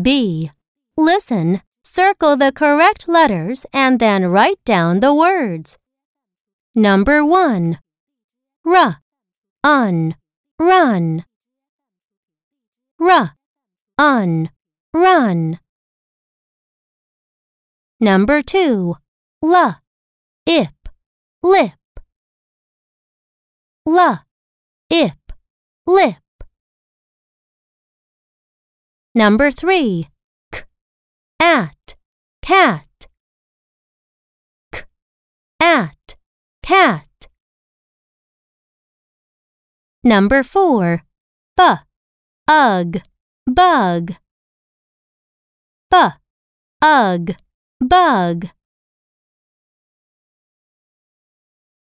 B. Listen, circle the correct letters and then write down the words. Number 1. R. Un. Run. R. Un. Run. Number 2. L. Ip. Lip. L. Ip. Lip. Number 3. K. At. Cat. K. At. Cat. Number 4. B. Ugh. Bug. B. Ugh. Bug.